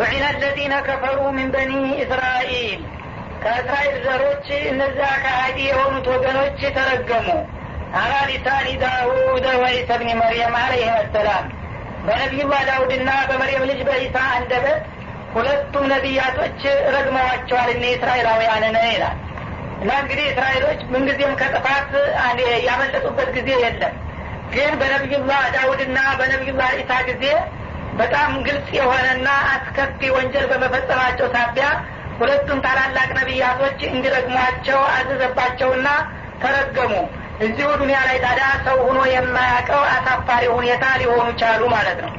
ሉዒነ አለዚነ ከፈሩ ምን በኒ እስራኤል ከእስራኤል ዘሮች እነዚያ ከሃዲ የሆኑት ወገኖች ተረገሙ። አላ ሊሳኒ ዳውድ ወኢሳ ብኒ መርየም አለይህ ሰላም በነቢዩላህ ዳውድና በመርየም ልጅ በኢሳ አንደበት ሁለቱም ነቢያቶች ረግመዋቸዋል። እነ እስራኤላውያንን ይላል። እና እንግዲህ እስራኤሎች ምንጊዜም ከጥፋት ያመለጡበት ጊዜ የለም። ግን በነቢዩላህ ዳውድና በነቢዩላህ ኢሳ ጊዜ በጣም ግልጽ የሆነና አስከፊ ወንጀል በመፈጸማቸው ሳቢያ ሁለቱም ታላላቅ ነቢያቶች እንዲረግሟቸው አዘዘባቸውና ተረገሙ። እዚሁ ዱኒያ ላይ ታዲያ ሰው ሁኖ የማያውቀው አሳፋሪ ሁኔታ ሊሆኑ ቻሉ ማለት ነው።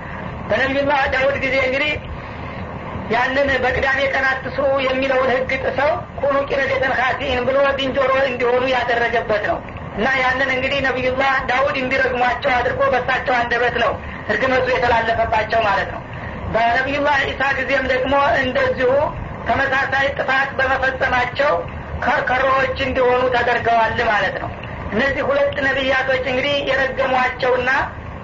በነቢዩላህ ዳውድ ጊዜ እንግዲህ ያንን በቅዳሜ ቀን አትስሩ የሚለውን ህግ ጥሰው ኩኑ ቂረደተን ካሲን ብሎ ዝንጀሮ እንዲሆኑ ያደረገበት ነው። እና ያንን እንግዲህ ነቢዩላህ ዳውድ እንዲረግሟቸው አድርጎ በሳቸው አንደበት ነው እርግመቱ የተላለፈባቸው ማለት ነው። በነቢዩላህ ኢሳ ጊዜም ደግሞ እንደዚሁ ተመሳሳይ ጥፋት በመፈጸማቸው ከርከሮዎች እንዲሆኑ ተደርገዋል ማለት ነው። እነዚህ ሁለት ነቢያቶች እንግዲህ የረገሟቸውና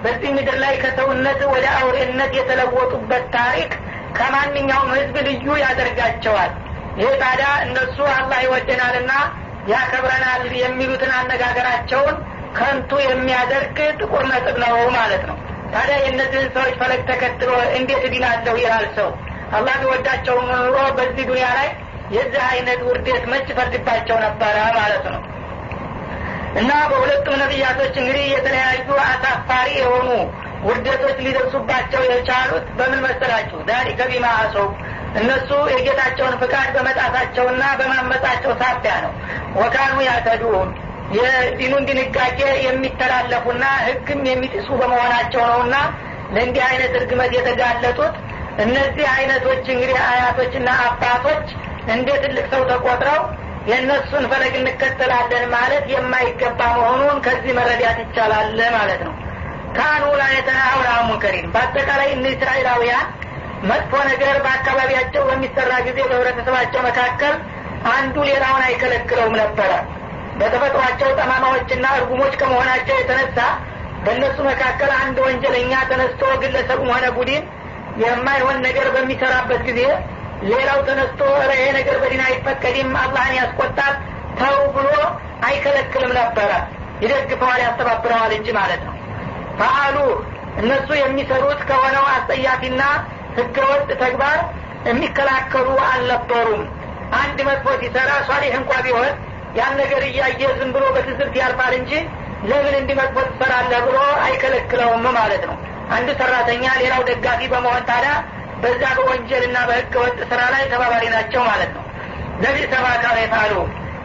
በዚህ ምድር ላይ ከሰውነት ወደ አውሬነት የተለወጡበት ታሪክ ከማንኛውም ህዝብ ልዩ ያደርጋቸዋል። ይህ ታዲያ እነሱ አላህ ይወደናልና ያከብረናል የሚሉትን አነጋገራቸውን ከንቱ የሚያደርግ ጥቁር ነጥብ ነው ማለት ነው ታዲያ የእነዚህን ሰዎች ፈለግ ተከትሎ እንዴት እድናለሁ ይላል ሰው? አላህ ቢወዳቸው ኑሮ በዚህ ዱኒያ ላይ የዚህ አይነት ውርደት መች ፈርድባቸው ነበረ ማለት ነው። እና በሁለቱም ነቢያቶች እንግዲህ የተለያዩ አሳፋሪ የሆኑ ውርደቶች ሊደርሱባቸው የቻሉት በምን መሰላችሁ? ዛሊከ ቢማ አሰው። እነሱ የጌታቸውን ፍቃድ በመጣታቸውና በማመጻቸው ሳቢያ ነው። ወካኑ ያተዱን የዲኑን ድንጋጌ የሚተላለፉና ህግም የሚጥሱ በመሆናቸው ነውና ለእንዲህ አይነት እርግመት የተጋለጡት እነዚህ አይነቶች እንግዲህ አያቶችና አባቶች እንደ ትልቅ ሰው ተቆጥረው የእነሱን ፈለግ እንከተላለን ማለት የማይገባ መሆኑን ከዚህ መረዳት ይቻላል ማለት ነው። ካኑ የተናውና ሙንከሪን። በአጠቃላይ እነ እስራኤላውያን መጥፎ ነገር በአካባቢያቸው በሚሰራ ጊዜ በህብረተሰባቸው መካከል አንዱ ሌላውን አይከለክለውም ነበረ በተፈጥሯቸው ጠማማዎችና እርጉሞች ከመሆናቸው የተነሳ በእነሱ መካከል አንድ ወንጀለኛ ተነስቶ ግለሰቡም ሆነ ቡድን የማይሆን ነገር በሚሰራበት ጊዜ ሌላው ተነስቶ ይሄ ነገር በዲን አይፈቀድም አላህን ያስቆጣል ተው ብሎ አይከለክልም ነበረ። ይደግፈዋል ያስተባብረዋል እንጂ ማለት ነው። ፈአሉ እነሱ የሚሰሩት ከሆነው አስጠያፊና ህገወጥ ተግባር የሚከላከሉ አልነበሩም። አንድ መጥፎ ሲሰራ ሷሊህ እንኳ ቢሆን ያን ነገር እያየ ዝም ብሎ በትዝብት ያልፋል እንጂ ለምን እንዲህ መጥፎ ትሰራለህ ብሎ አይከለክለውም ማለት ነው። አንዱ ሰራተኛ ሌላው ደጋፊ በመሆን ታዲያ በዛ በወንጀልና በህገ ወጥ ስራ ላይ ተባባሪ ናቸው ማለት ነው። ለዚህ ሰባካው የፋሉ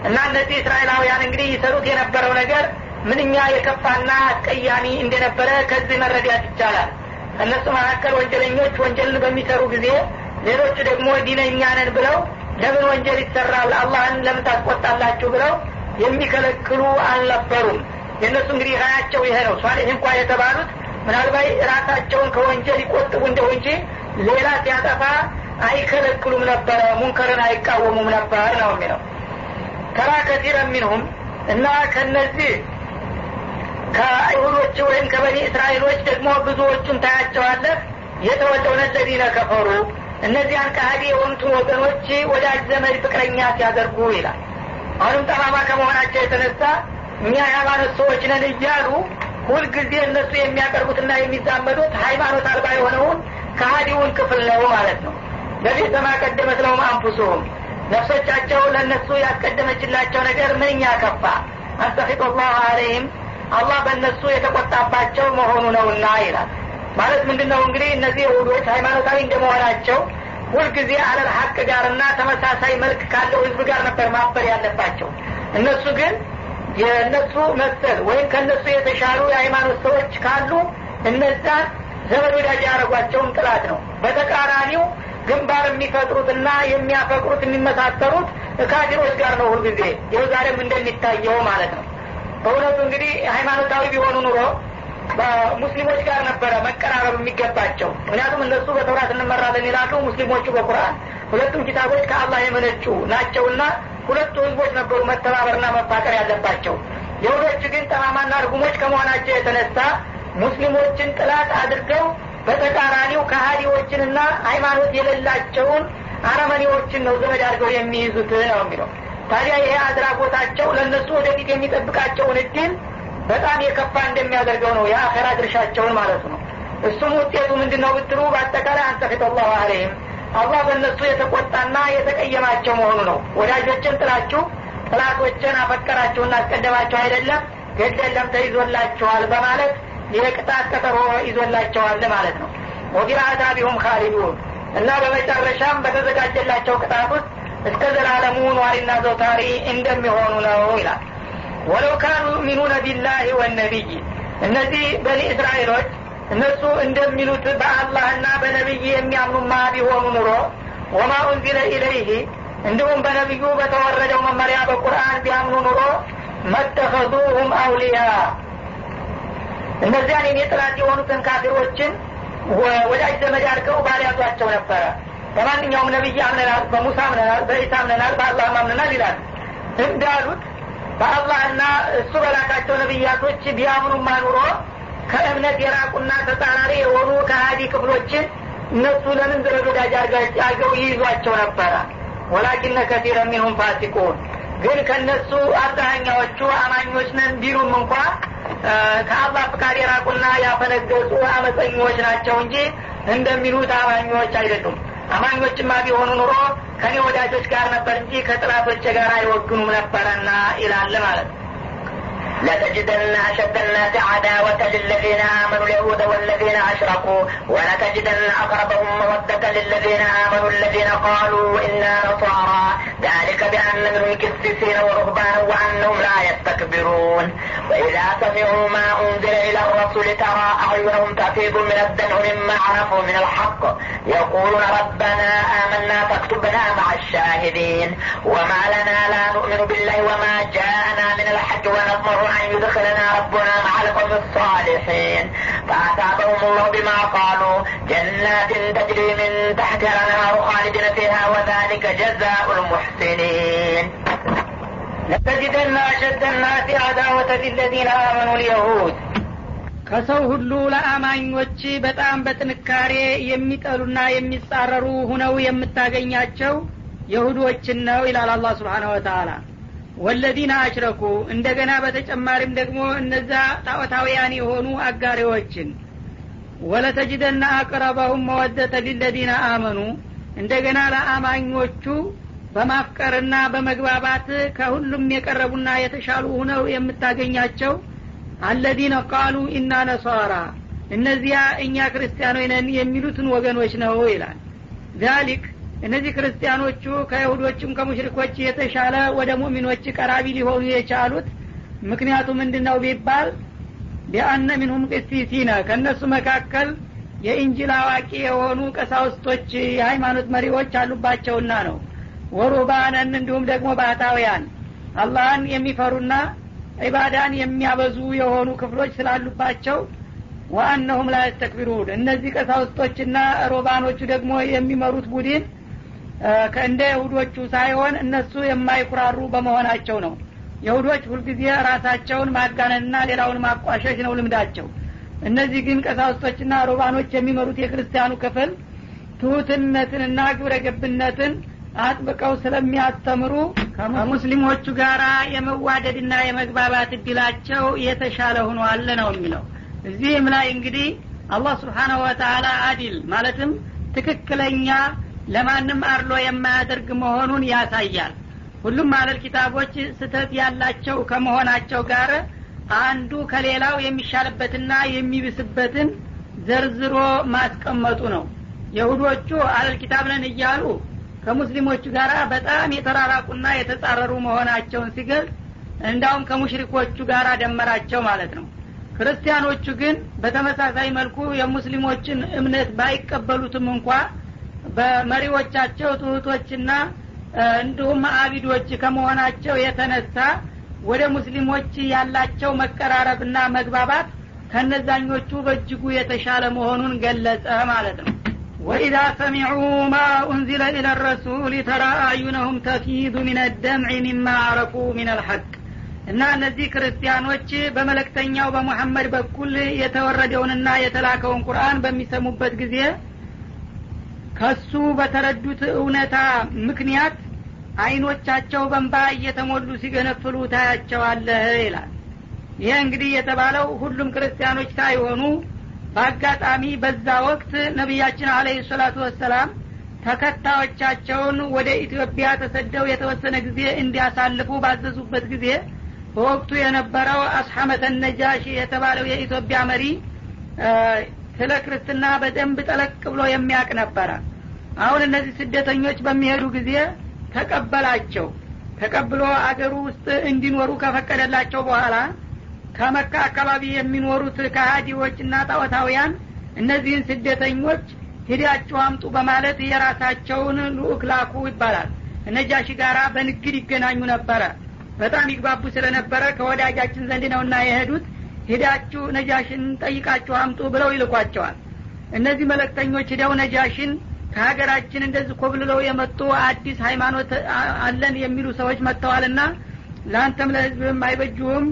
እና እነዚህ እስራኤላውያን እንግዲህ ይሰሩት የነበረው ነገር ምንኛ የከፋና አስቀያሚ እንደነበረ ከዚህ መረዳት ይቻላል። እነሱ መካከል ወንጀለኞች ወንጀልን በሚሰሩ ጊዜ ሌሎቹ ደግሞ ዲነኛ ነን ብለው ለምን ወንጀል ይሰራል? አላህን ለምን ታስቆጣላችሁ ብለው የሚከለክሉ አልነበሩም። የእነሱ እንግዲህ ሀያቸው ይሄ ነው። ሷሌህ እንኳ የተባሉት ምናልባት ራሳቸውን ከወንጀል ይቆጥቡ እንደው እንጂ ሌላ ሲያጠፋ አይከለክሉም ነበረ ሙንከርን አይቃወሙም ነበር ነው የሚለው። ተራ ከቲረ ሚንሁም እና ከነዚህ ከአይሁዶች ወይም ከበኒ እስራኤሎች ደግሞ ብዙዎቹን ታያቸዋለህ። የተወለውነ ለዚነ ከፈሩ እነዚያን ከሀዲ የሆኑትን ወገኖች ወዳጅ ዘመድ ፍቅረኛ ሲያደርጉ ይላል። አሁንም ጠማማ ከመሆናቸው የተነሳ እኛ የሃይማኖት ሰዎች ነን እያሉ ሁልጊዜ እነሱ የሚያቀርቡትና የሚዛመዱት ሃይማኖት አልባ የሆነውን ከሀዲውን ክፍል ነው ማለት ነው። በፊት በማቀደመት ለውም አንፉሱሁም ነፍሶቻቸው ለእነሱ ያስቀደመችላቸው ነገር ምንኛ ከፋ! አስተፊቅ ላሁ አለይህም። አላህ በእነሱ የተቆጣባቸው መሆኑ ነውና ይላል ማለት ምንድን ነው እንግዲህ እነዚህ ይሁዶች ሃይማኖታዊ እንደመሆናቸው ሁልጊዜ አለል ሀቅ ጋርና ተመሳሳይ መልክ ካለው ህዝብ ጋር ነበር ማበር ያለባቸው። እነሱ ግን የእነሱ መሰል ወይም ከእነሱ የተሻሉ የሃይማኖት ሰዎች ካሉ እነዛን ዘመድ ወዳጅ ያደረጓቸውን ጥላት ነው። በተቃራኒው ግንባር የሚፈጥሩትና የሚያፈቅሩት የሚመሳሰሩት ካፊሮች ጋር ነው ሁልጊዜ። ይኸው ዛሬም እንደሚታየው ማለት ነው። በእውነቱ እንግዲህ ሃይማኖታዊ ቢሆኑ ኑሮ በሙስሊሞች ጋር ነበረ መቀራረብ የሚገባቸው። ምክንያቱም እነሱ በተውራት እንመራለን ይላሉ ሙስሊሞቹ በቁርአን። ሁለቱም ኪታቦች ከአላህ የመነጩ ናቸውና ሁለቱ ህዝቦች ነበሩ መተባበርና መፋቀር ያለባቸው። የሁዶች ግን ጠማማና እርጉሞች ከመሆናቸው የተነሳ ሙስሊሞችን ጥላት አድርገው በተቃራኒው ከሀዲዎችንና ሃይማኖት የሌላቸውን አረመኔዎችን ነው ዘመድ አድርገው የሚይዙት ነው የሚለው። ታዲያ ይሄ አድራጎታቸው ለእነሱ ወደፊት የሚጠብቃቸውን እድል በጣም የከፋ እንደሚያደርገው ነው የአኸራ ድርሻቸውን ማለት ነው። እሱም ውጤቱ ምንድን ነው ብትሉ በአጠቃላይ አንሰፊት አላሁ አለይህም። አላህ በእነሱ የተቆጣና የተቀየማቸው መሆኑ ነው። ወዳጆችን ጥላችሁ ጥላቶችን አፈቀራችሁና አስቀደማችሁ አይደለም ገደለም ተይዞላችኋል በማለት የቅጣት ቀጠሮ ይዞላቸዋል ማለት ነው። ወቢልአዛቢሁም ካሊዱን እና በመጨረሻም በተዘጋጀላቸው ቅጣት ውስጥ እስከ ዘላለሙ ኗሪና ዘውታሪ እንደሚሆኑ ነው ይላል ወለው ካኑ ዩሚኑነ ቢላህ ወነቢይ። እነዚህ በኒ እስራኤሎች እነሱ እንደሚሉት በአላህና በነቢይ የሚያምኑማ ቢሆኑ ኑሮ ወማ ኡንዚለ ኢለይህ እንዲሁም በነቢዩ በተወረደው መመሪያ በቁርአን ቢያምኑ ኑሮ መተኸዙሁም አውሊያ። እነዚያን የኔ ጥላት የሆኑትን ካፊሮችን ወዳጅ ዘመድ አድርገው ባልያዟቸው ነበረ። በማንኛውም ነቢይ አምነናል በሙሳ አምነናል በኢሳ አምነናል በአላህ አምነናል ይላል እንዳሉት በአላህና እሱ በላካቸው ነቢያቶች ቢያምኑማ ኑሮ ከእምነት የራቁና ተጻራሪ የሆኑ ከሀዲ ክፍሎችን እነሱ ለምን ወዳጅ አድርገው ይይዟቸው ነበረ? ወላኪነ ከቲረ ሚንሁም ፋሲቁን። ግን ከእነሱ አብዛኛዎቹ አማኞች ነን ቢሉም እንኳ ከአላህ ፍቃድ የራቁና ያፈነገጡ አመፀኞች ናቸው እንጂ እንደሚሉት አማኞች አይደሉም አማኞችማ ቢሆኑ ኑሮ ከኔ ወዳጆች ጋር ነበር እንጂ ከጥላቶች ጋር አይወግኑም ነበረና ይላል ማለት ነው لتجدن أشد الناس عداوة للذين آمنوا اليهود والذين أشركوا ولتجدن أقربهم مودة للذين آمنوا الذين قالوا إنا نصارى. ذلك بأن منهم كسيسين ورهبانا وأنهم لا يستكبرون. وإذا سمعوا ما أنزل إلى الرسول ترى أعينهم تفيض من الدمع مما عرفوا من الحق. يقولون ربنا آمنا فاكتبنا مع الشاهدين. وما لنا لا نؤمن بالله وما جاءنا من الحق ونطمع أن يدخلنا ربنا مع القوم الصالحين فأتابهم الله بما قالوا جنات تجري من تحتها الأنهار خالدين فيها وذلك جزاء المحسنين لتجدن أشد الناس عداوة للذين آمنوا اليهود ከሰው ሁሉ ለአማኞች በጣም በጥንካሬ የሚጠሉና የሚጻረሩ ሁነው የምታገኛቸው የሁዶችን ነው ይላል አላህ ስብሓን ወተላ ወለዚነ አሽረኩ። እንደገና በተጨማሪም ደግሞ እነዛ ጣዖታውያን የሆኑ አጋሪዎችን ወለተጅደና አቅረበሁም መወደተ ሊለዚነ አመኑ። እንደገና ለአማኞቹ በማፍቀርና በመግባባት ከሁሉም የቀረቡና የተሻሉ ሁነው የምታገኛቸው አለዚነ ቃሉ ኢና ነሷራ። እነዚያ እኛ ክርስቲያኖች ነን የሚሉትን ወገኖች ነው ይላል። ዛሊክ እነዚህ ክርስቲያኖቹ ከይሁዶችም ከሙሽሪኮች የተሻለ ወደ ሙሚኖች ቀራቢ ሊሆኑ የቻሉት ምክንያቱ ምንድን ነው ቢባል ቢአነ ሚንሁም ቅሲሲነ ከእነሱ መካከል የኢንጅል አዋቂ የሆኑ ቀሳውስቶች የሃይማኖት መሪዎች አሉባቸውና ነው። ወሩባነን እንዲሁም ደግሞ ባህታውያን አላህን የሚፈሩና ዒባዳን የሚያበዙ የሆኑ ክፍሎች ስላሉባቸው ወአነሁም ላ የስተክቢሩን። እነዚህ ቀሳውስቶችና ሮባኖቹ ደግሞ የሚመሩት ቡድን ከእንደ የሁዶቹ ሳይሆን እነሱ የማይኩራሩ በመሆናቸው ነው። የሁዶች ሁልጊዜ ራሳቸውን ማጋነንና ሌላውን ማቋሸሽ ነው ልምዳቸው። እነዚህ ግን ቀሳውስቶችና ሮባኖች የሚመሩት የክርስቲያኑ ክፍል ትሁትነትንና ግብረ ገብነትን አጥብቀው ስለሚያስተምሩ ከሙስሊሞቹ ጋር የመዋደድና የመግባባት እድላቸው የተሻለ ሆኗል ነው የሚለው። እዚህም ላይ እንግዲህ አላህ ስብሓናሁ ወተላ አዲል ማለትም ትክክለኛ ለማንም አድሎ የማያደርግ መሆኑን ያሳያል። ሁሉም አለል ኪታቦች ስተት ያላቸው ከመሆናቸው ጋር አንዱ ከሌላው የሚሻልበትና የሚብስበትን ዘርዝሮ ማስቀመጡ ነው። የሁዶቹ አለል ኪታብ ነን እያሉ ከሙስሊሞቹ ጋር በጣም የተራራቁና የተጻረሩ መሆናቸውን ሲገልጽ እንዳውም ከሙሽሪኮቹ ጋር ደመራቸው ማለት ነው። ክርስቲያኖቹ ግን በተመሳሳይ መልኩ የሙስሊሞችን እምነት ባይቀበሉትም እንኳ በመሪዎቻቸው ትሁቶችና እንዲሁም አቢዶች ከመሆናቸው የተነሳ ወደ ሙስሊሞች ያላቸው መቀራረብና መግባባት ከነዛኞቹ በእጅጉ የተሻለ መሆኑን ገለጸ ማለት ነው። ወኢዛ ሰሚዑ ማ ኡንዚለ ኢለ ረሱል ተራ አዩነሁም ተፊዱ ምን ደምዕ ሚማ አረፉ ምን አልሐቅ እና እነዚህ ክርስቲያኖች በመለክተኛው በሙሐመድ በኩል የተወረደውንና የተላከውን ቁርአን በሚሰሙበት ጊዜ ከሱ በተረዱት እውነታ ምክንያት አይኖቻቸው በንባ እየተሞሉ ሲገነፍሉ ታያቸዋለህ ይላል። ይህ እንግዲህ የተባለው ሁሉም ክርስቲያኖች ሳይሆኑ በአጋጣሚ በዛ ወቅት ነቢያችን አለህ ሰላቱ ወሰላም ተከታዮቻቸውን ወደ ኢትዮጵያ ተሰደው የተወሰነ ጊዜ እንዲያሳልፉ ባዘዙበት ጊዜ በወቅቱ የነበረው አስሐመተ ነጃሺ የተባለው የኢትዮጵያ መሪ ስለ ክርስትና በደንብ ጠለቅ ብሎ የሚያቅ ነበረ። አሁን እነዚህ ስደተኞች በሚሄዱ ጊዜ ተቀበላቸው። ተቀብሎ አገሩ ውስጥ እንዲኖሩ ከፈቀደላቸው በኋላ ከመካ አካባቢ የሚኖሩት ከሃዲዎችና ጣዖታውያን እነዚህን ስደተኞች ሂዳችሁ አምጡ በማለት የራሳቸውን ልኡክ ላኩ ይባላል። እነጃሺ ጋራ በንግድ ይገናኙ ነበረ። በጣም ይግባቡ ስለነበረ ከወዳጃችን ዘንድ ነውና የሄዱት ሂዳችሁ ነጃሽን ጠይቃችሁ አምጡ ብለው ይልኳቸዋል። እነዚህ መለክተኞች ሂደው ነጃሽን ከሀገራችን እንደዚህ ኮብልለው የመጡ አዲስ ሃይማኖት አለን የሚሉ ሰዎች መጥተዋልና ለአንተም ለህዝብም አይበጅሁም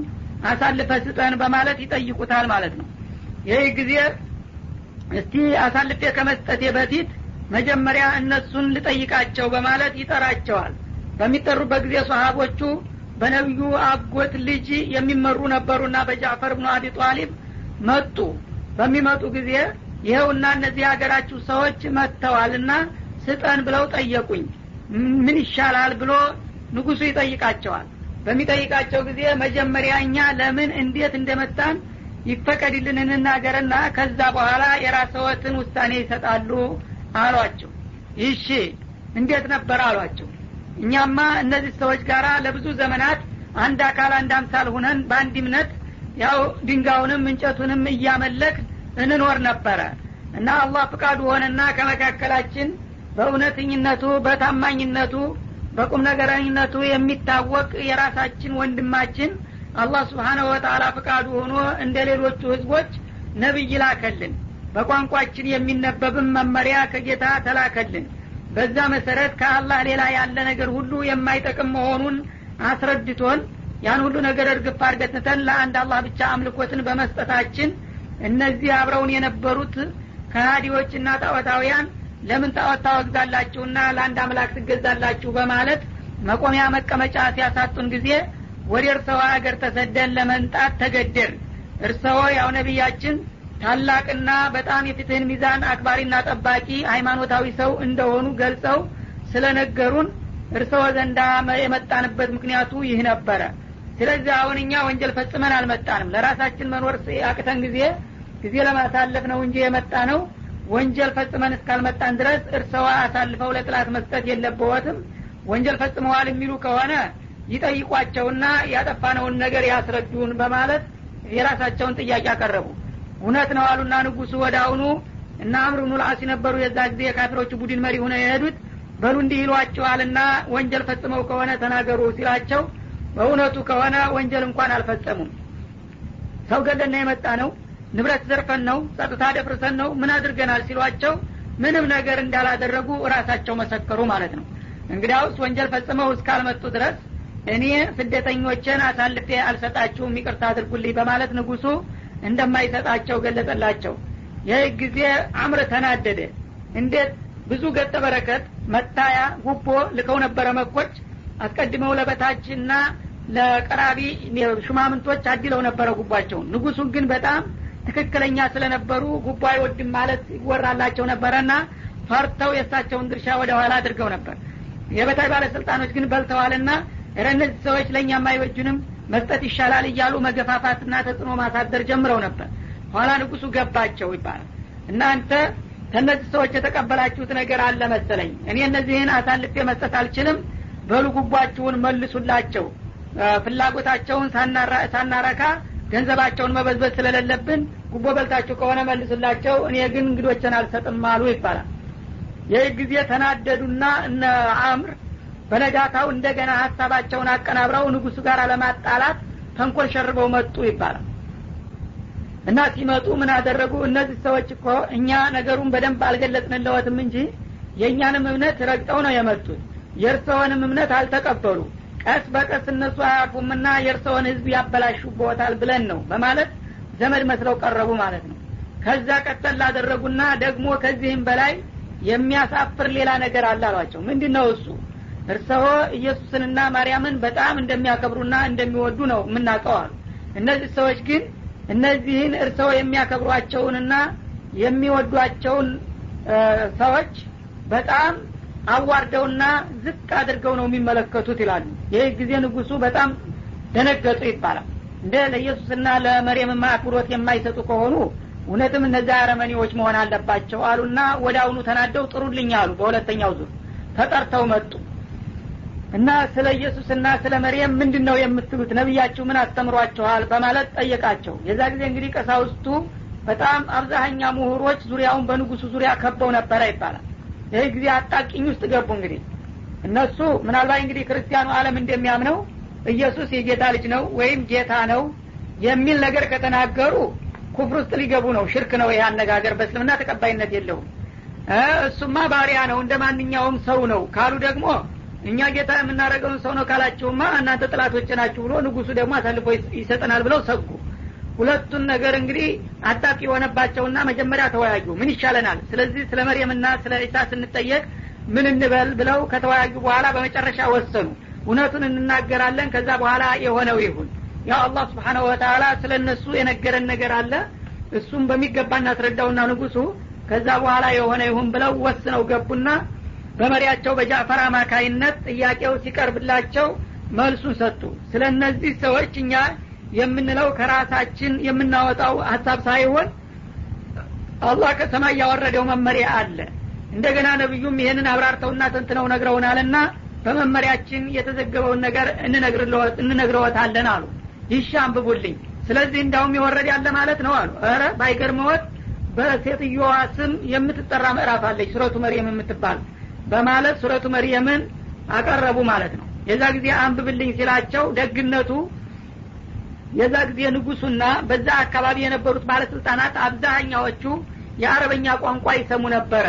አሳልፈ ስጠን በማለት ይጠይቁታል ማለት ነው። ይህ ጊዜ እስቲ አሳልፌ ከመስጠቴ በፊት መጀመሪያ እነሱን ልጠይቃቸው በማለት ይጠራቸዋል። በሚጠሩበት ጊዜ ሰሀቦቹ በነቢዩ አጎት ልጅ የሚመሩ ነበሩና በጃፈር ብኑ አቢ ጧሊብ መጡ። በሚመጡ ጊዜ ይኸውና እነዚህ ሀገራችሁ ሰዎች መጥተዋልና ስጠን ብለው ጠየቁኝ። ምን ይሻላል ብሎ ንጉሱ ይጠይቃቸዋል። በሚጠይቃቸው ጊዜ መጀመሪያ እኛ ለምን እንዴት እንደመጣን ይፈቀድልን እንናገርና ከዛ በኋላ የራስዎትን ውሳኔ ይሰጣሉ አሏቸው። ይሺ እንዴት ነበር አሏቸው እኛማ እነዚህ ሰዎች ጋር ለብዙ ዘመናት አንድ አካል አንድ አምሳል ሁነን በአንድ እምነት ያው ድንጋውንም እንጨቱንም እያመለክ እንኖር ነበረ። እና አላህ ፍቃዱ ሆነና ከመካከላችን በእውነተኝነቱ በታማኝነቱ በቁም ነገረኝነቱ የሚታወቅ የራሳችን ወንድማችን አላህ ስብሓነሁ ወተአላ ፍቃዱ ሆኖ እንደ ሌሎቹ ህዝቦች ነቢይ ላከልን። በቋንቋችን የሚነበብም መመሪያ ከጌታ ተላከልን በዛ መሰረት ከአላህ ሌላ ያለ ነገር ሁሉ የማይጠቅም መሆኑን አስረድቶን ያን ሁሉ ነገር እርግፍ አርገትተን ለአንድ አላህ ብቻ አምልኮትን በመስጠታችን እነዚህ አብረውን የነበሩት ከሃዲዎችና ጣዖታውያን ለምን ጣዖት ታወግዛላችሁና ለአንድ አምላክ ትገዛላችሁ በማለት መቆሚያ መቀመጫ ሲያሳጡን ጊዜ ወደ እርሰዋ ሀገር ተሰደን ለመንጣት ተገደር እርሰዎ ያው ነቢያችን ታላቅና በጣም የፍትህን ሚዛን አክባሪና ጠባቂ ሃይማኖታዊ ሰው እንደሆኑ ገልጸው ስለነገሩን እርሰዎ ዘንዳ የመጣንበት ምክንያቱ ይህ ነበረ። ስለዚህ አሁን እኛ ወንጀል ፈጽመን አልመጣንም። ለራሳችን መኖር አቅተን ጊዜ ጊዜ ለማሳለፍ ነው እንጂ የመጣ ነው ወንጀል ፈጽመን እስካልመጣን ድረስ እርሰዋ አሳልፈው ለጥላት መስጠት የለብዎትም። ወንጀል ፈጽመዋል የሚሉ ከሆነ ይጠይቋቸውና ያጠፋነውን ነገር ያስረዱን በማለት የራሳቸውን ጥያቄ አቀረቡ እውነት ነው አሉና ንጉሱ ወደ አሁኑ እና አምር ብኑ ልአስ ነበሩ። የዛ ጊዜ የካፊሮቹ ቡድን መሪ ሆነው የሄዱት በሉ እንዲህ ይሏቸዋልና ወንጀል ፈጽመው ከሆነ ተናገሩ ሲላቸው በእውነቱ ከሆነ ወንጀል እንኳን አልፈጸሙም። ሰው ገለና የመጣ ነው ንብረት ዘርፈን ነው ጸጥታ ደፍርሰን ነው ምን አድርገናል ሲሏቸው ምንም ነገር እንዳላደረጉ እራሳቸው መሰከሩ ማለት ነው። እንግዲያውስ ወንጀል ፈጽመው እስካልመጡ ድረስ እኔ ስደተኞችን አሳልፌ አልሰጣችሁም ይቅርታ አድርጉልኝ በማለት ንጉሱ እንደማይሰጣቸው ገለጸላቸው። ይህ ጊዜ አምር ተናደደ። እንዴት ብዙ ገጠ በረከት መታያ ጉቦ ልከው ነበረ መኮች? አስቀድመው ለበታችና ለቀራቢ ሹማምንቶች አድለው ነበረ ጉቧቸውን ንጉሱን ግን በጣም ትክክለኛ ስለነበሩ ጉቦ አይወድም ማለት ይወራላቸው ነበረና ፈርተው የእሳቸውን ድርሻ ወደ ኋላ አድርገው ነበር። የበታይ ባለስልጣኖች ግን በልተዋልና እነዚህ ሰዎች ለእኛም አይበጁንም መስጠት ይሻላል እያሉ መገፋፋትና ተጽዕኖ ማሳደር ጀምረው ነበር። ኋላ ንጉሱ ገባቸው ይባላል። እናንተ ከእነዚህ ሰዎች የተቀበላችሁት ነገር አለ መሰለኝ። እኔ እነዚህን አሳልፌ መስጠት አልችልም። በሉ ጉቧችሁን መልሱላቸው። ፍላጎታቸውን ሳናረካ ገንዘባቸውን መበዝበዝ ስለሌለብን ጉቦ በልታችሁ ከሆነ መልሱላቸው። እኔ ግን እንግዶችን አልሰጥም አሉ ይባላል። ይህ ጊዜ ተናደዱና እነ አምር በነጋታው እንደገና ሀሳባቸውን አቀናብረው ንጉሱ ጋር ለማጣላት ተንኮል ሸርበው መጡ ይባላል። እና ሲመጡ ምን አደረጉ? እነዚህ ሰዎች እኮ እኛ ነገሩን በደንብ አልገለጽንለወትም እንጂ የእኛንም እምነት ረግጠው ነው የመጡት። የእርሰውንም እምነት አልተቀበሉ። ቀስ በቀስ እነሱ አያርፉምና የእርሰውን ህዝብ ያበላሹበታል ብለን ነው በማለት ዘመድ መስለው ቀረቡ ማለት ነው። ከዛ ቀጠል ላደረጉና ደግሞ ከዚህም በላይ የሚያሳፍር ሌላ ነገር አለ አሏቸው። ምንድን ነው እሱ እርስዎ ኢየሱስንና ማርያምን በጣም እንደሚያከብሩና እንደሚወዱ ነው የምናውቀው እነዚህ ሰዎች ግን እነዚህን እርስዎ የሚያከብሯቸውንና የሚወዷቸውን ሰዎች በጣም አዋርደውና ዝቅ አድርገው ነው የሚመለከቱት ይላሉ። ይህ ጊዜ ንጉሱ በጣም ደነገጡ ይባላል። እንደ ለኢየሱስና ለመርየምማ አክብሮት የማይሰጡ ከሆኑ እውነትም እነዚያ አረመኔዎች መሆን አለባቸው አሉና ወደ አሁኑ ተናደው ጥሩልኝ አሉ በሁለተኛው ዙር። ተጠርተው መጡ እና ስለ ኢየሱስና ስለ መርየም ምንድን ነው የምትሉት? ነቢያችሁ ምን አስተምሯችኋል? በማለት ጠየቃቸው። የዛ ጊዜ እንግዲህ ቀሳውስቱ በጣም አብዛሀኛ ምሁሮች ዙሪያውን በንጉሱ ዙሪያ ከበው ነበረ ይባላል። ይህ ጊዜ አጣቂኝ ውስጥ ገቡ እንግዲህ። እነሱ ምናልባት እንግዲህ ክርስቲያኑ አለም እንደሚያምነው ኢየሱስ የጌታ ልጅ ነው ወይም ጌታ ነው የሚል ነገር ከተናገሩ ኩፍር ውስጥ ሊገቡ ነው። ሽርክ ነው ይህ አነጋገር። በእስልምና ተቀባይነት የለውም። እሱማ ባሪያ ነው እንደ ማንኛውም ሰው ነው። ካሉ ደግሞ እኛ ጌታ የምናደረገውን ሰው ነው ካላችሁማ እናንተ ጥላቶች ናችሁ ብሎ ንጉሱ ደግሞ አሳልፎ ይሰጠናል ብለው ሰጉ። ሁለቱን ነገር እንግዲህ አጣቂ የሆነባቸውና መጀመሪያ ተወያዩ። ምን ይሻለናል? ስለዚህ ስለ መርየምና ስለ ኢሳ ስንጠየቅ ምን እንበል ብለው ከተወያዩ በኋላ በመጨረሻ ወሰኑ። እውነቱን እንናገራለን ከዛ በኋላ የሆነው ይሁን። ያው አላህ ስብሓናሁ ወተላ ስለ እነሱ የነገረን ነገር አለ። እሱም በሚገባ እናስረዳውና ንጉሱ ከዛ በኋላ የሆነ ይሁን ብለው ወስነው ገቡና በመሪያቸው በጃፈር አማካይነት ጥያቄው ሲቀርብላቸው መልሱን ሰጡ። ስለ እነዚህ ሰዎች እኛ የምንለው ከራሳችን የምናወጣው ሀሳብ ሳይሆን አላህ ከሰማይ ያወረደው መመሪያ አለ። እንደገና ነቢዩም ይህንን አብራርተውና ተንትነው ነግረውናልና በመመሪያችን የተዘገበውን ነገር እንነግረወታለን አሉ። ይሻ አንብቡልኝ ስለዚህ እንዳውም የወረድ ያለ ማለት ነው አሉ። ረ ባይገርመወት በሴትዮዋ ስም የምትጠራ ምዕራፍ አለች። ሱረቱ መርየም የምትባል በማለት ሱረቱ መርየምን አቀረቡ ማለት ነው። የዛ ጊዜ አንብብልኝ ሲላቸው ደግነቱ የዛ ጊዜ ንጉሱና በዛ አካባቢ የነበሩት ባለስልጣናት አብዛኛዎቹ የአረበኛ ቋንቋ ይሰሙ ነበረ።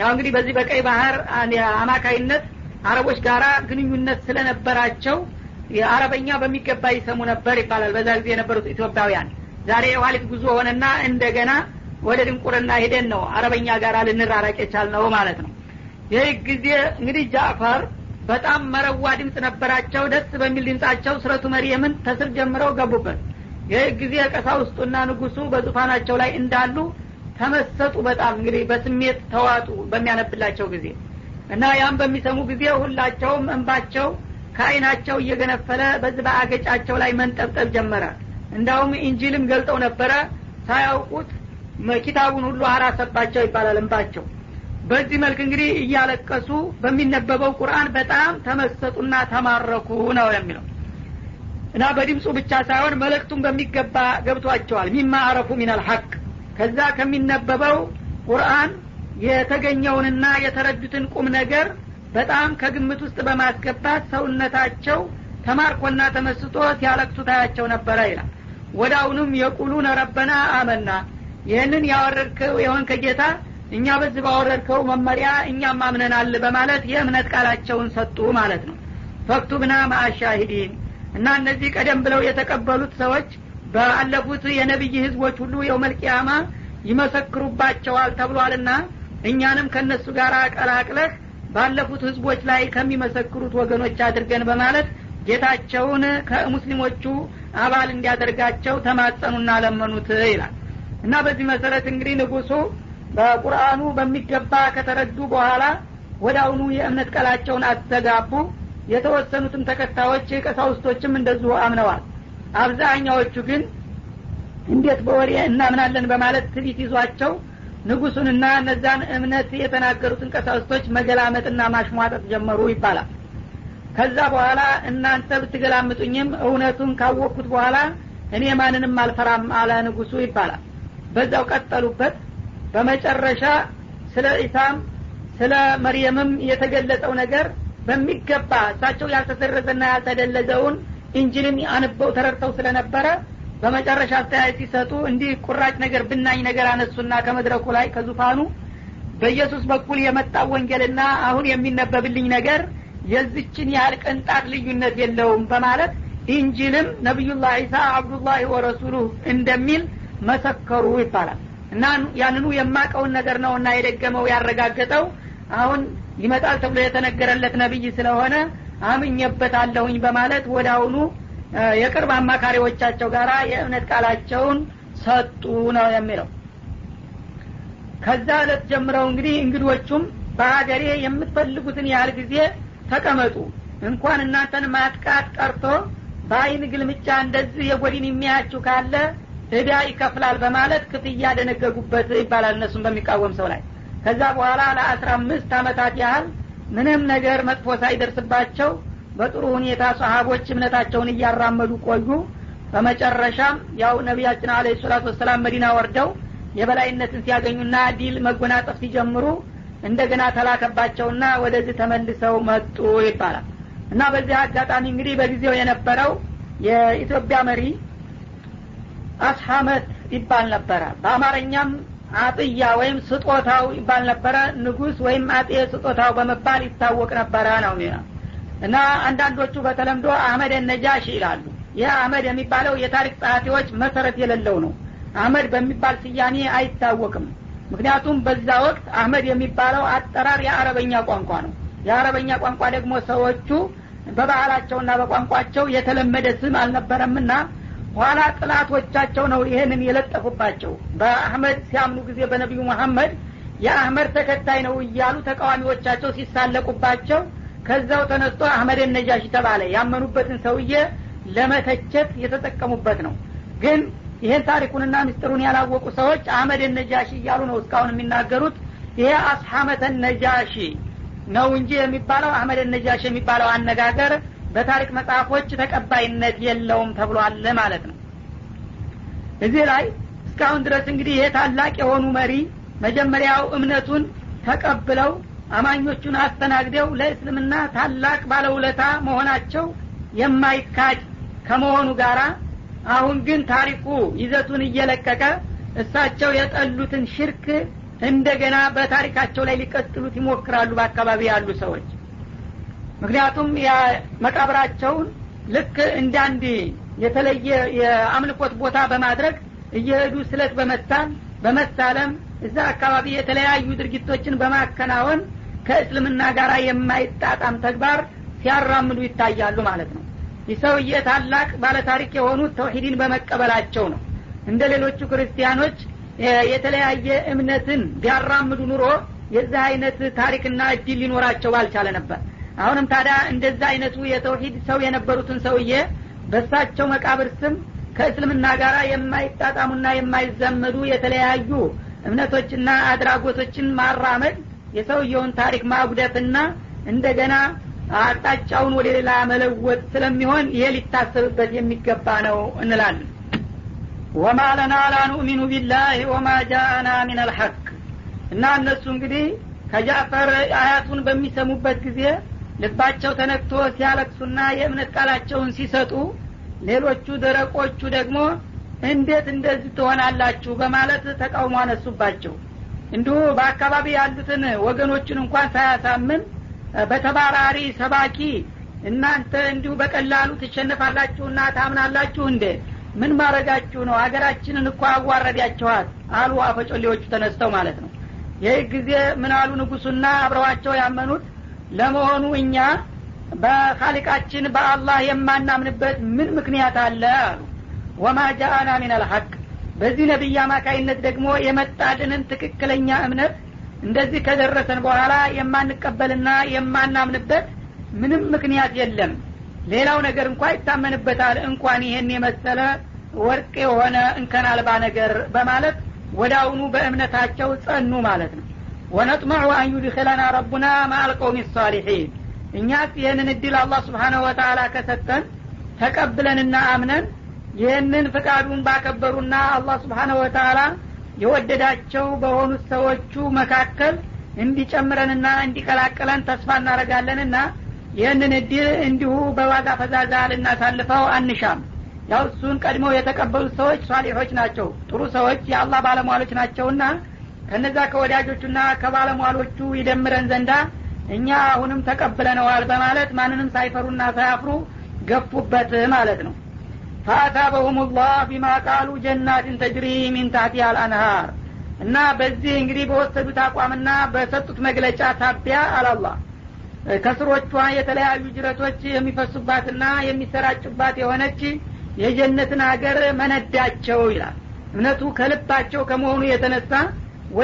ያው እንግዲህ በዚህ በቀይ ባህር አማካይነት አረቦች ጋራ ግንኙነት ስለነበራቸው የአረበኛ በሚገባ ይሰሙ ነበር ይባላል። በዛ ጊዜ የነበሩት ኢትዮጵያውያን ዛሬ የኋሊት ጉዞ ሆነና እንደገና ወደ ድንቁርና ሄደን ነው አረበኛ ጋር ልንራራቅ የቻልነው ማለት ነው ይህ ጊዜ እንግዲህ ጃዕፈር በጣም መረዋ ድምፅ ነበራቸው። ደስ በሚል ድምጻቸው ስረቱ መርየምን ተስር ጀምረው ገቡበት። ይህ ጊዜ ቀሳውስጡና ንጉሱ በዙፋናቸው ላይ እንዳሉ ተመሰጡ። በጣም እንግዲህ በስሜት ተዋጡ በሚያነብላቸው ጊዜ እና ያም በሚሰሙ ጊዜ ሁላቸውም እንባቸው ከአይናቸው እየገነፈለ በዚህ በአገጫቸው ላይ መንጠብጠብ ጀመረ። እንዳውም ኢንጂልም ገልጠው ነበረ። ሳያውቁት ኪታቡን ሁሉ አራሰባቸው ይባላል እንባቸው በዚህ መልክ እንግዲህ እያለቀሱ በሚነበበው ቁርአን በጣም ተመሰጡና ተማረኩ ነው የሚለው። እና በድምፁ ብቻ ሳይሆን መልእክቱን በሚገባ ገብቷቸዋል። ሚማ አረፉ ሚናል ሐቅ። ከዛ ከሚነበበው ቁርአን የተገኘውንና የተረዱትን ቁም ነገር በጣም ከግምት ውስጥ በማስገባት ሰውነታቸው ተማርኮና ተመስጦ ሲያለቅሱ ታያቸው ነበረ ይላል። ወደ አሁኑም የቁሉነ ረበና አመና። ይህንን ያወረድከው የሆን ከጌታ እኛ በዚህ ባወረድከው መመሪያ እኛም አምነናል በማለት የእምነት ቃላቸውን ሰጡ ማለት ነው። ፈክቱብና ማአሻሂዲን እና እነዚህ ቀደም ብለው የተቀበሉት ሰዎች ባለፉት የነቢይ ህዝቦች ሁሉ የውመልቅያማ ይመሰክሩባቸዋል ተብሏልና እኛንም ከእነሱ ጋር ቀላቅለህ ባለፉት ህዝቦች ላይ ከሚመሰክሩት ወገኖች አድርገን በማለት ጌታቸውን ከሙስሊሞቹ አባል እንዲያደርጋቸው ተማጸኑና ለመኑት ይላል። እና በዚህ መሰረት እንግዲህ ንጉሱ በቁርአኑ በሚገባ ከተረዱ በኋላ ወደ አሁኑ የእምነት ቃላቸውን አስተጋቡ። የተወሰኑትም ተከታዮች ቀሳውስቶችም እንደዚሁ አምነዋል። አብዛኛዎቹ ግን እንዴት በወሬ እናምናለን በማለት ትቢት ይዟቸው ንጉሱንና እነዛን እምነት የተናገሩትን ቀሳውስቶች መገላመጥና ማሽሟጠጥ ጀመሩ ይባላል። ከዛ በኋላ እናንተ ብትገላምጡኝም እውነቱን ካወቅኩት በኋላ እኔ ማንንም አልፈራም አለ ንጉሱ ይባላል። በዛው ቀጠሉበት በመጨረሻ ስለ ኢሳም ስለ መርየምም የተገለጸው ነገር በሚገባ እሳቸው ያልተሰረዘና ያልተደለዘውን እንጅልን አንበው ተረድተው ስለነበረ በመጨረሻ አስተያየት ሲሰጡ እንዲህ ቁራጭ ነገር ብናኝ ነገር አነሱና ከመድረኩ ላይ ከዙፋኑ በኢየሱስ በኩል የመጣው ወንጌልና አሁን የሚነበብልኝ ነገር የዝችን ያህል ቅንጣት ልዩነት የለውም በማለት ኢንጂልም ነቢዩላህ ዒሳ አብዱላህ ወረሱሉህ እንደሚል መሰከሩ ይባላል እና ያንኑ የማቀውን ነገር ነው እና የደገመው ያረጋገጠው። አሁን ይመጣል ተብሎ የተነገረለት ነቢይ ስለሆነ አምኜበታለሁኝ በማለት ወደ አሁኑ የቅርብ አማካሪዎቻቸው ጋር የእምነት ቃላቸውን ሰጡ ነው የሚለው። ከዛ እለት ጀምረው እንግዲህ እንግዶቹም በሀገሬ የምትፈልጉትን ያህል ጊዜ ተቀመጡ። እንኳን እናንተን ማጥቃት ቀርቶ በአይን ግልምጫ እንደዚህ የጎዲን የሚያያችሁ ካለ እዳ ይከፍላል በማለት ክፍያ ደነገጉበት ይባላል እነሱም በሚቃወም ሰው ላይ። ከዛ በኋላ ለአስራ አምስት አመታት ያህል ምንም ነገር መጥፎ ሳይደርስባቸው በጥሩ ሁኔታ ሰሀቦች እምነታቸውን እያራመዱ ቆዩ። በመጨረሻም ያው ነቢያችን አለ ሰላቱ ወሰላም መዲና ወርደው የበላይነትን ሲያገኙና ዲል መጎናጸፍ ሲጀምሩ እንደገና ተላከባቸውና ወደዚህ ተመልሰው መጡ ይባላል። እና በዚህ አጋጣሚ እንግዲህ በጊዜው የነበረው የኢትዮጵያ መሪ አስሐመት ይባል ነበረ። በአማርኛም አጥያ ወይም ስጦታው ይባል ነበረ። ንጉስ ወይም አጤ ስጦታው በመባል ይታወቅ ነበረ ነው እና አንዳንዶቹ በተለምዶ አህመድ ነጃሽ ይላሉ። ይህ አህመድ የሚባለው የታሪክ ጸሐፊዎች መሰረት የሌለው ነው። አህመድ በሚባል ስያሜ አይታወቅም። ምክንያቱም በዛ ወቅት አህመድ የሚባለው አጠራር የአረበኛ ቋንቋ ነው። የአረበኛ ቋንቋ ደግሞ ሰዎቹ በባህላቸውና በቋንቋቸው የተለመደ ስም አልነበረምና ኋላ ጥላቶቻቸው ነው ይህንን የለጠፉባቸው። በአህመድ ሲያምኑ ጊዜ በነቢዩ መሐመድ የአህመድ ተከታይ ነው እያሉ ተቃዋሚዎቻቸው ሲሳለቁባቸው ከዛው ተነስቶ አህመድ ነጃሽ ተባለ። ያመኑበትን ሰውዬ ለመተቸት የተጠቀሙበት ነው። ግን ይህን ታሪኩንና ምስጢሩን ያላወቁ ሰዎች አህመድ ነጃሺ እያሉ ነው እስካሁን የሚናገሩት። ይሄ አስሐመተ ነጃሺ ነው እንጂ የሚባለው አህመድ ነጃሽ የሚባለው አነጋገር በታሪክ መጽሐፎች ተቀባይነት የለውም ተብሏል ማለት ነው። እዚህ ላይ እስካሁን ድረስ እንግዲህ ይሄ ታላቅ የሆኑ መሪ መጀመሪያው እምነቱን ተቀብለው አማኞቹን አስተናግደው ለእስልምና ታላቅ ባለውለታ መሆናቸው የማይካድ ከመሆኑ ጋራ አሁን ግን ታሪኩ ይዘቱን እየለቀቀ እሳቸው የጠሉትን ሽርክ እንደገና በታሪካቸው ላይ ሊቀጥሉት ይሞክራሉ በአካባቢ ያሉ ሰዎች ምክንያቱም መቃብራቸውን ልክ እንደ አንድ የተለየ የአምልኮት ቦታ በማድረግ እየሄዱ ስለት በመሳል በመሳለም እዛ አካባቢ የተለያዩ ድርጊቶችን በማከናወን ከእስልምና ጋር የማይጣጣም ተግባር ሲያራምዱ ይታያሉ ማለት ነው። ይህ ሰውዬ ታላቅ ባለታሪክ የሆኑት ተውሂድን በመቀበላቸው ነው። እንደ ሌሎቹ ክርስቲያኖች የተለያየ እምነትን ቢያራምዱ ኑሮ የዚህ አይነት ታሪክና እድል ሊኖራቸው ባልቻለ ነበር አሁንም ታዲያ እንደዛ አይነቱ የተውሂድ ሰው የነበሩትን ሰውዬ በሳቸው መቃብር ስም ከእስልምና ጋር የማይጣጣሙና የማይዘመዱ የተለያዩ እምነቶችና አድራጎቶችን ማራመድ የሰውየውን ታሪክ ማጉደፍና እንደገና አቅጣጫውን ወደ ሌላ መለወጥ ስለሚሆን ይሄ ሊታሰብበት የሚገባ ነው እንላለን። ወማ ለና ላ ኑእሚኑ ቢላህ ወማ ጃአና ምን አልሐቅ እና እነሱ እንግዲህ ከጃፈር አያቱን በሚሰሙበት ጊዜ ልባቸው ተነክቶ ሲያለቅሱና የእምነት ቃላቸውን ሲሰጡ ሌሎቹ ደረቆቹ ደግሞ እንዴት እንደዚህ ትሆናላችሁ በማለት ተቃውሞ አነሱባቸው። እንዲሁ በአካባቢ ያሉትን ወገኖችን እንኳን ሳያሳምን በተባራሪ ሰባኪ እናንተ እንዲሁ በቀላሉ ትሸነፋላችሁና ታምናላችሁ እንዴ? ምን ማድረጋችሁ ነው? ሀገራችንን እኮ አዋረዳችኋት አሉ አፈጮሌዎቹ ተነስተው ማለት ነው። ይህ ጊዜ ምን አሉ ንጉሱና አብረዋቸው ያመኑት ለመሆኑ እኛ በካሊቃችን በአላህ የማናምንበት ምን ምክንያት አለ አሉ። ወማ ጃአና ሚን አልሐቅ በዚህ ነቢይ አማካይነት ደግሞ የመጣልንን ትክክለኛ እምነት እንደዚህ ከደረሰን በኋላ የማንቀበልና የማናምንበት ምንም ምክንያት የለም። ሌላው ነገር እንኳ ይታመንበታል። እንኳን ይሄን የመሰለ ወርቅ የሆነ እንከን ነገር በማለት አሁኑ በእምነታቸው ጸኑ ማለት ነው ወነጥመዑ አን ዩድክለና ረቡና ማአልቀውም ሳሊሒን እኛስ ይህንን እድል አላህ ስብሓነሁ ወተላ ከሰጠን ተቀብለንና አምነን ይህንን ፍቃዱን ባከበሩና አላህ ስብሓነሁ ወተላ የወደዳቸው በሆኑት ሰዎቹ መካከል እንዲጨምረንና እንዲቀላቅለን ተስፋ እናደረጋለንና ይህንን እድል እንዲሁ በዋጋ ፈዛዛ ልናሳልፈው አንሻም። ያው እሱን ቀድመው የተቀበሉት ሰዎች ሷሊሖች ናቸው። ጥሩ ሰዎች የአላህ ባለሟሎች ናቸውና ከነዛ ከወዳጆቹና ከባለሟሎቹ ይደምረን ዘንዳ እኛ አሁንም ተቀብለነዋል በማለት ማንንም ሳይፈሩና ሳያፍሩ ገፉበት ማለት ነው። ፈአታበሁም ላህ ቢማ ቃሉ ጀናትን ተጅሪ ሚን ታህቲሃ አልአንሃር። እና በዚህ እንግዲህ በወሰዱት አቋምና በሰጡት መግለጫ ሳቢያ አላላ ከስሮቿ የተለያዩ ጅረቶች የሚፈሱባትና የሚሰራጩባት የሆነች የጀነትን ሀገር መነዳቸው ይላል። እምነቱ ከልባቸው ከመሆኑ የተነሳ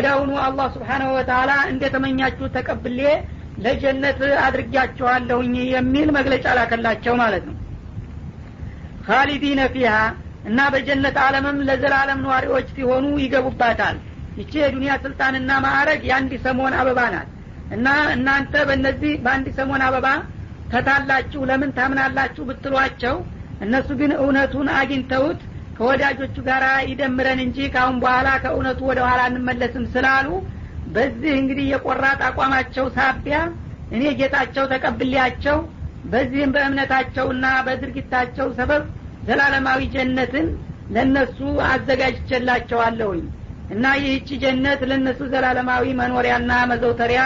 አሁኑ አላህ ስብሓናሁ ወተላ እንደተመኛችሁ ተቀብሌ ለጀነት አድርጊያቸዋለሁኝ የሚል መግለጫ ላከላቸው ማለት ነው። ካሊዲነ ፊሃ እና በጀነት አለምም ለዘላለም ነዋሪዎች ሲሆኑ ይገቡባታል። ይቺ የዱንያ ስልጣንና ማዕረግ የአንድ ሰሞን አበባ ናት። እና እናንተ በእነዚህ በአንድ ሰሞን አበባ ተታላችሁ ለምን ታምናላችሁ ብትሏቸው እነሱ ግን እውነቱን አግኝተውት ከወዳጆቹ ጋር ይደምረን እንጂ ካሁን በኋላ ከእውነቱ ወደ ኋላ እንመለስም ስላሉ በዚህ እንግዲህ የቆራጥ አቋማቸው ሳቢያ እኔ ጌታቸው ተቀብሌያቸው በዚህም በእምነታቸውና በድርጊታቸው ሰበብ ዘላለማዊ ጀነትን ለነሱ አዘጋጅቼላቸዋለሁኝ እና ይህቺ ጀነት ለነሱ ዘላለማዊ መኖሪያና መዘውተሪያ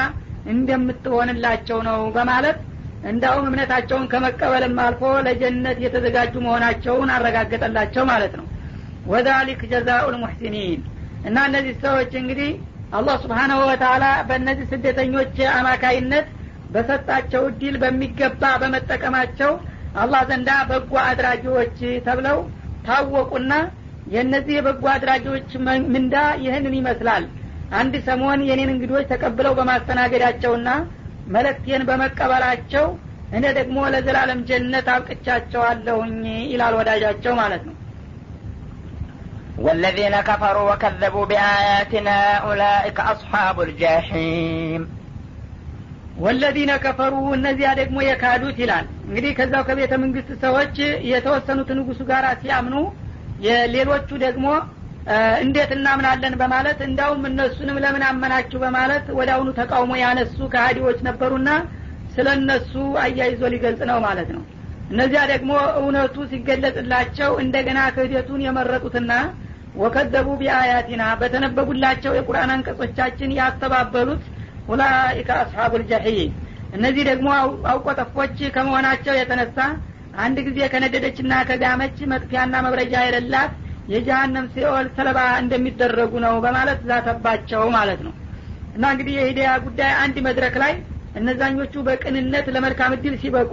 እንደምትሆንላቸው ነው በማለት እንዳውም እምነታቸውን ከመቀበልም አልፎ ለጀነት የተዘጋጁ መሆናቸውን አረጋገጠላቸው ማለት ነው። ወዛሊክ ጀዛኡ ልሙሕሲኒን እና እነዚህ ሰዎች እንግዲህ አላህ ስብሓናሁ ወተላ በእነዚህ ስደተኞች አማካይነት በሰጣቸው እድል በሚገባ በመጠቀማቸው አላህ ዘንዳ በጎ አድራጊዎች ተብለው ታወቁና የእነዚህ የበጎ አድራጊዎች ምንዳ ይህንን ይመስላል። አንድ ሰሞን የኔን እንግዶች ተቀብለው በማስተናገዳቸውና መለክቴን በመቀበላቸው እኔ ደግሞ ለዘላለም ጀነት አብቅቻቸዋለሁኝ ይላል ወዳጃቸው ማለት ነው والذين كفروا وكذبوا بآياتنا أولئك أصحاب الجحيم ወለዚነ ከፈሩ እነዚያ ደግሞ የካዱት ይላል እንግዲህ ከዛው ከቤተ መንግስት ሰዎች የተወሰኑት ንጉሱ ጋር ሲያምኑ የሌሎቹ ደግሞ እንዴት እናምናለን በማለት እንዳውም እነሱንም ለምን አመናችሁ በማለት ወደ አሁኑ ተቃውሞ ያነሱ ከሀዲዎች ነበሩና ስለ እነሱ አያይዞ ሊገልጽ ነው ማለት ነው። እነዚያ ደግሞ እውነቱ ሲገለጽላቸው እንደገና ክህደቱን የመረጡትና ወከዘቡ ቢአያቲና በተነበቡላቸው የቁርአን አንቀጾቻችን ያስተባበሉት ኡላኢከ አስሓቡ ልጀሒም እነዚህ ደግሞ አውቆጠፎች ከመሆናቸው የተነሳ አንድ ጊዜ ከነደደችና ከጋመች መጥፊያና መብረጃ የሌላት የጀሀነም ሲኦል ሰለባ እንደሚደረጉ ነው በማለት ዛተባቸው ማለት ነው። እና እንግዲህ የሂዳያ ጉዳይ አንድ መድረክ ላይ እነዛኞቹ በቅንነት ለመልካም እድል ሲበቁ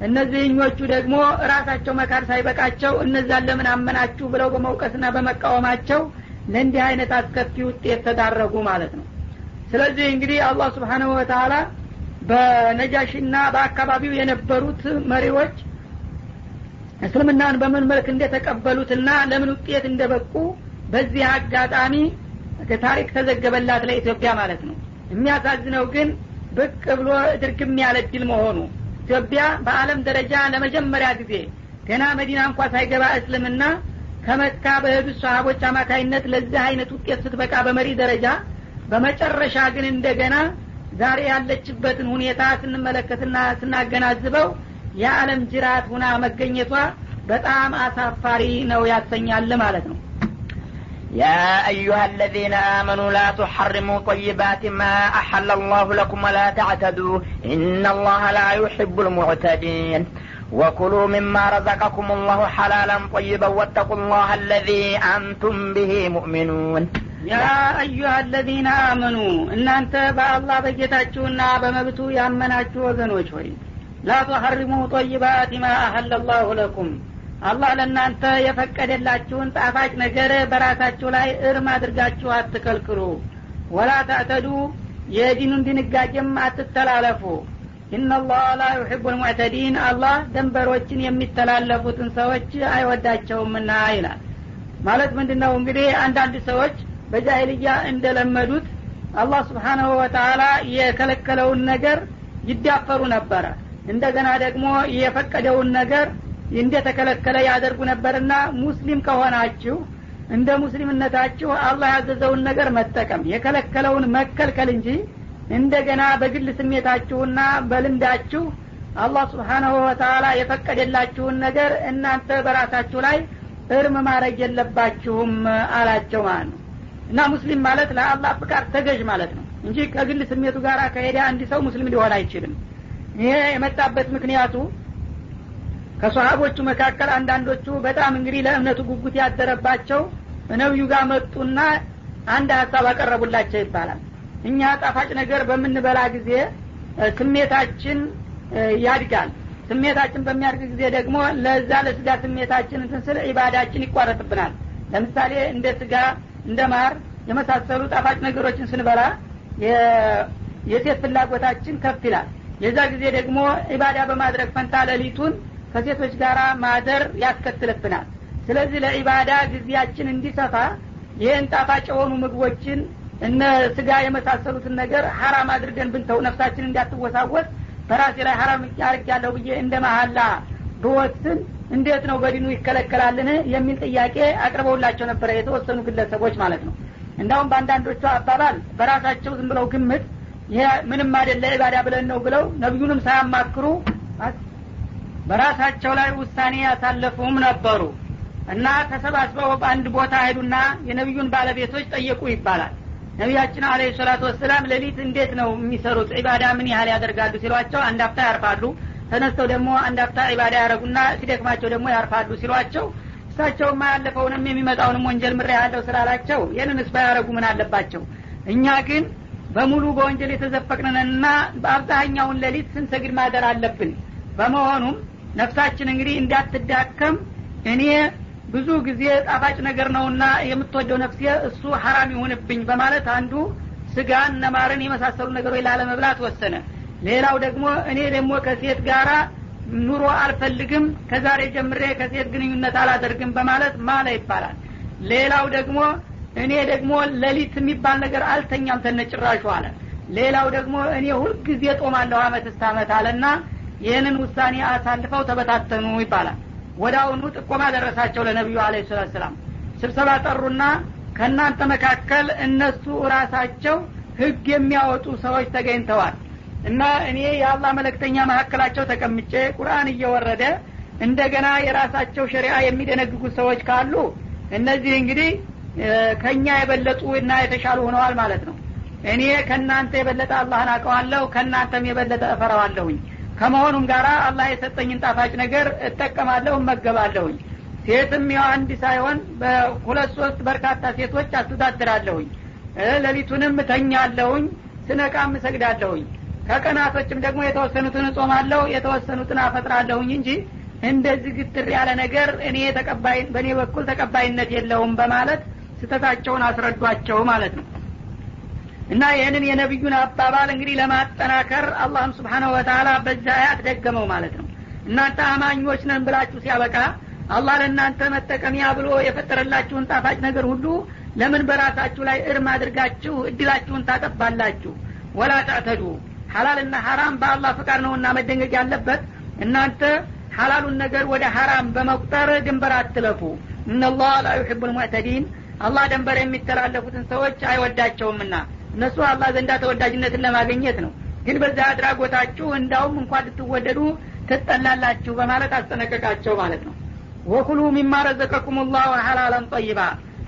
እነዚህኞቹ ደግሞ ራሳቸው መካድ ሳይበቃቸው እነዛን ለምን አመናችሁ ብለው በመውቀስና በመቃወማቸው ለእንዲህ አይነት አስከፊ ውጤት ተዳረጉ ማለት ነው። ስለዚህ እንግዲህ አላህ ስብሓንሁ ወተላ በነጃሽና በአካባቢው የነበሩት መሪዎች እስልምናን በምን መልክ እንደተቀበሉትና ለምን ውጤት እንደበቁ በዚህ አጋጣሚ ታሪክ ተዘገበላት ለኢትዮጵያ ማለት ነው። የሚያሳዝነው ግን ብቅ ብሎ ድርግም ያለ ድል መሆኑ። ኢትዮጵያ በአለም ደረጃ ለመጀመሪያ ጊዜ ገና መዲና እንኳ ሳይገባ እስልምና ከመካ በሄዱት ሰሀቦች አማካይነት ለዚህ አይነት ውጤት ስትበቃ በመሪ ደረጃ በመጨረሻ ግን እንደገና ዛሬ ያለችበትን ሁኔታ ስንመለከትና ስናገናዝበው የዓለም ጅራት ሁና መገኘቷ በጣም አሳፋሪ ነው ያሰኛል ማለት ነው يا أيها الذين آمنوا لا تحرموا طيبات ما أحل الله لكم ولا تعتدوا إن الله لا يحب المعتدين وكلوا مما رزقكم الله حلالا طيبا واتقوا الله الذي أنتم به مؤمنون ያ አዩሃ አለዚነ አመኑ እናንተ በአላህ በጌታችሁና በመብቱ ያመናችሁ ወገኖች ሆይ ላ ቱሐሪሙ ጠይባት ማ አሀለ ላሁ ለኩም አላህ ለእናንተ የፈቀደላችሁን ጣፋጭ ነገር በራሳችሁ ላይ እርም አድርጋችሁ አትከልክሉ ወላ ተዕተዱ የዲኑን ድንጋጌም አትተላለፉ ኢናላህ ላ ዩሕቡ ልሙዕተዲን አላህ ደንበሮችን የሚተላለፉትን ሰዎች አይወዳቸውምና ይላል ማለት ምንድን ነው እንግዲህ አንዳንድ ሰዎች በጃይልያ እንደለመዱት አላህ ስብሓናሁ ወተላ የከለከለውን ነገር ይዳፈሩ ነበረ እንደገና ደግሞ የፈቀደውን ነገር እንደተከለከለ ያደርጉ ነበርና ሙስሊም ከሆናችሁ እንደ ሙስሊምነታችሁ አላህ ያዘዘውን ነገር መጠቀም የከለከለውን መከልከል እንጂ እንደገና በግል ስሜታችሁና በልምዳችሁ አላህ ስብሓናሁ ወተላ የፈቀደላችሁን ነገር እናንተ በራሳችሁ ላይ እርም ማድረግ የለባችሁም አላቸው ማለት ነው። እና ሙስሊም ማለት ለአላህ ፍቃድ ተገዥ ማለት ነው እንጂ ከግል ስሜቱ ጋር ከሄደ አንድ ሰው ሙስሊም ሊሆን አይችልም ይሄ የመጣበት ምክንያቱ ከሰሀቦቹ መካከል አንዳንዶቹ በጣም እንግዲህ ለእምነቱ ጉጉት ያደረባቸው ነቢዩ ጋር መጡና አንድ ሀሳብ አቀረቡላቸው ይባላል። እኛ ጣፋጭ ነገር በምንበላ ጊዜ ስሜታችን ያድጋል። ስሜታችን በሚያድግ ጊዜ ደግሞ ለዛ ለስጋ ስሜታችን እንትን ስል ኢባዳችን ይቋረጥብናል። ለምሳሌ እንደ ስጋ እንደ ማር የመሳሰሉ ጣፋጭ ነገሮችን ስንበላ የሴት ፍላጎታችን ከፍ ይላል የዛ ጊዜ ደግሞ ኢባዳ በማድረግ ፈንታ ሌሊቱን ከሴቶች ጋር ማደር ያስከትልብናል። ስለዚህ ለኢባዳ ጊዜያችን እንዲሰፋ ይህን ጣፋጭ የሆኑ ምግቦችን እነ ስጋ የመሳሰሉትን ነገር ሀራም አድርገን ብንተው ነፍሳችን እንዳትወሳወስ በራሴ ላይ ሀራም ያርግ ያለው ብዬ እንደ መሀላ ብወስን እንዴት ነው በዲኑ ይከለከላልን የሚል ጥያቄ አቅርበውላቸው ነበረ የተወሰኑ ግለሰቦች ማለት ነው። እንዳውም በአንዳንዶቹ አባባል በራሳቸው ዝም ብለው ግምት ይሄ ምንም አይደለ ኢባዳ ብለን ነው ብለው ነቢዩንም ሳያማክሩ በራሳቸው ላይ ውሳኔ ያሳለፉም ነበሩ እና ተሰባስበው በአንድ ቦታ ሄዱና የነቢዩን ባለቤቶች ጠየቁ ይባላል። ነቢያችን አለ ሰላቱ ወሰላም ሌሊት እንዴት ነው የሚሰሩት? ዒባዳ ምን ያህል ያደርጋሉ ሲሏቸው አንድ አፍታ ያርፋሉ። ተነስተው ደግሞ አንድ አፍታ ዒባዳ ያደረጉና ሲደክማቸው ደግሞ ያርፋሉ ሲሏቸው እሳቸውማ ያለፈውንም የሚመጣውንም ወንጀል ምሬ ያለው ስላላቸው ይህንንስ ባያረጉ ምን አለባቸው? እኛ ግን በሙሉ በወንጀል የተዘፈቅንንና በአብዛኛውን ሌሊት ስንሰግድ ማደር አለብን? በመሆኑም ነፍሳችን እንግዲህ እንዳትዳከም እኔ ብዙ ጊዜ ጣፋጭ ነገር ነውና የምትወደው ነፍሴ እሱ ሀራም ይሁንብኝ በማለት አንዱ ስጋን ነማርን የመሳሰሉ ነገሮች ላለመብላት ወሰነ። ሌላው ደግሞ እኔ ደግሞ ከሴት ጋራ ኑሮ አልፈልግም ከዛሬ ጀምሬ ከሴት ግንኙነት አላደርግም በማለት ማለ ይባላል። ሌላው ደግሞ እኔ ደግሞ ሌሊት የሚባል ነገር አልተኛም ተነጭራሹ አለ። ሌላው ደግሞ እኔ ሁልጊዜ ጦማለሁ አመት እስተ አመት አለና ይህንን ውሳኔ አሳልፈው ተበታተኑ ይባላል። ወደ አሁኑ ጥቆማ ደረሳቸው ለነቢዩ አለ ሰላት ስብሰባ ጠሩና ከእናንተ መካከል እነሱ ራሳቸው ህግ የሚያወጡ ሰዎች ተገኝተዋል እና እኔ የአላህ መለክተኛ መካከላቸው ተቀምጬ ቁርአን እየወረደ እንደገና የራሳቸው ሸሪአ የሚደነግጉ ሰዎች ካሉ እነዚህ እንግዲህ ከእኛ የበለጡ እና የተሻሉ ሆነዋል ማለት ነው። እኔ ከእናንተ የበለጠ አላህን አውቀዋለሁ ከእናንተም የበለጠ እፈራዋለሁኝ። ከመሆኑም ጋር አላህ የሰጠኝን ጣፋጭ ነገር እጠቀማለሁ እመገባለሁኝ። ሴትም ያው አንድ ሳይሆን በሁለት ሶስት በርካታ ሴቶች አስተዳድራለሁኝ። ሌሊቱንም እተኛለሁኝ ስነቃም እሰግዳለሁኝ። ከቀናቶችም ደግሞ የተወሰኑትን እጾማለሁ የተወሰኑትን አፈጥራለሁኝ እንጂ እንደዚህ ግትር ያለ ነገር እኔ በእኔ በኩል ተቀባይነት የለውም በማለት ስተታቸውን አስረዷቸው ማለት ነው። እና ይህንን የነቢዩን አባባል እንግዲህ ለማጠናከር አላህም ስብሓነሁ ወተላ በዛ አያት ደገመው ማለት ነው። እናንተ አማኞች ነን ብላችሁ ሲያበቃ አላህ ለእናንተ መጠቀሚያ ብሎ የፈጠረላችሁን ጣፋጭ ነገር ሁሉ ለምን በራሳችሁ ላይ እርም አድርጋችሁ እድላችሁን ታጠባላችሁ? ወላ ተዕተዱ። ሀላልና ሀራም በአላህ ፍቃድ ነውና መደንገግ ያለበት እናንተ ሀላሉን ነገር ወደ ሀራም በመቁጠር ድንበር አትለፉ። እነላህ ላ ዩሕቡ ልሙዕተዲን አላህ ደንበር የሚተላለፉትን ሰዎች አይወዳቸውምና እነሱ አላህ ዘንዳ ተወዳጅነትን ለማግኘት ነው። ግን በዛ አድራጎታችሁ እንዳውም እንኳን ልትወደዱ ትጠላላችሁ በማለት አስጠነቀቃቸው ማለት ነው። ወኩሉ ሚማ ረዘቀኩም ላሁ ሀላለን ጠይባ